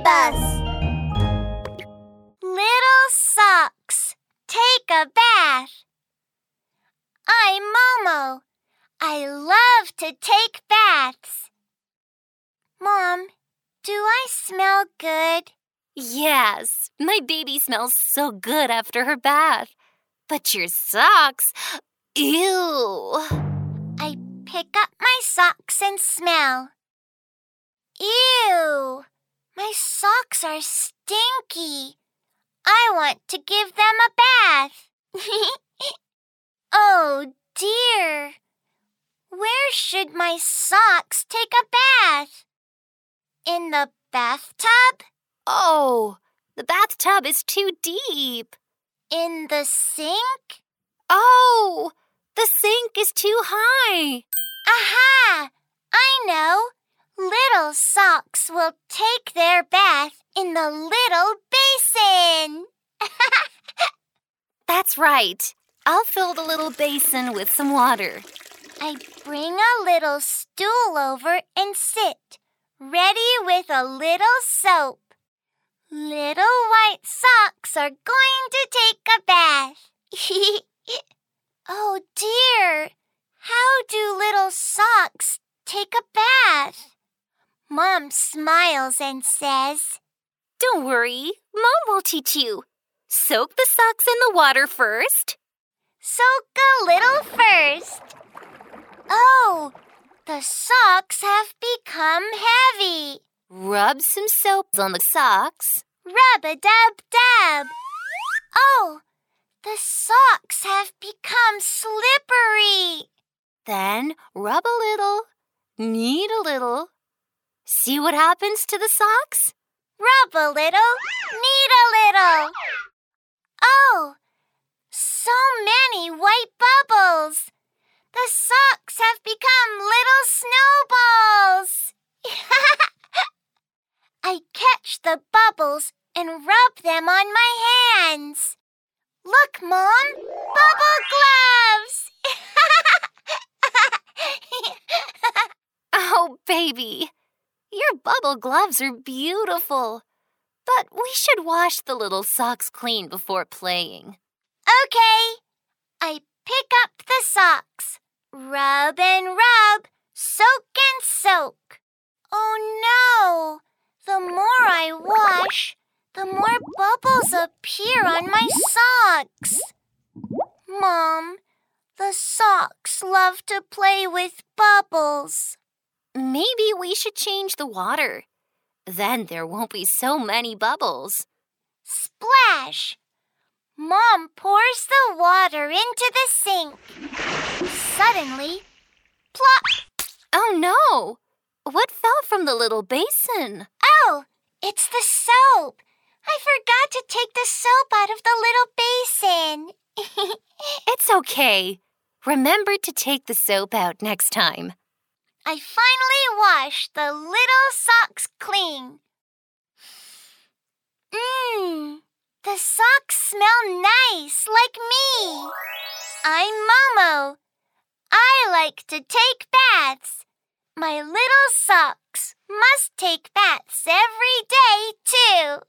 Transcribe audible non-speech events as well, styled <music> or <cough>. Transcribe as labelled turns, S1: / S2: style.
S1: bus. Little socks, take a bath. I'm Momo. I love to take baths. Mom, do I smell good?
S2: Yes, my baby smells so good after her bath. But your socks, ew.
S1: I pick up my socks and smell. Ew! My socks are stinky. I want to give them a bath. <laughs> oh dear. Where should my socks take a bath? In the bathtub?
S2: Oh, the bathtub is too deep.
S1: In the sink?
S2: Oh, the sink is too high.
S1: Aha! I know. Little socks will take their bath in the little basin. <laughs>
S2: That's right. I'll fill the little basin with some water.
S1: I bring a little stool over and sit, ready with a little soap. Little white socks are going to take a bath. <laughs> oh dear, how do little socks take a bath? Mom smiles and says,
S2: Don't worry, Mom will teach you. Soak the socks in the water first.
S1: Soak a little first. Oh, the socks have become heavy.
S2: Rub some soap on the socks.
S1: Rub a dub dub. Oh, the socks have become slippery.
S2: Then rub a little, knead a little. See what happens to the socks?
S1: Rub a little, knead a little. Oh, so many white bubbles. The socks have become little snowballs. <laughs> I catch the bubbles and rub them on my hands. Look, Mom, bubble gloves. <laughs> <laughs>
S2: oh, baby, your bubble gloves are beautiful. But we should wash the little socks clean before playing.
S1: Okay. I pick up the socks, rub and rub, soak and soak. Oh no! The more I wash, the more bubbles appear on my socks. Mom, the socks love to play with bubbles.
S2: Maybe we should change the water. Then there won't be so many bubbles.
S1: Splash! Mom pours the water into the sink. Suddenly, plop!
S2: Oh no! What fell from the little basin?
S1: Oh, it's the soap. I forgot to take the soap out of the little basin. <laughs>
S2: it's okay. Remember to take the soap out next time.
S1: I finally washed the little socks clean. Mmm, the socks smell nice like me. I'm Momo. I like to take baths. My little socks must take baths every day, too.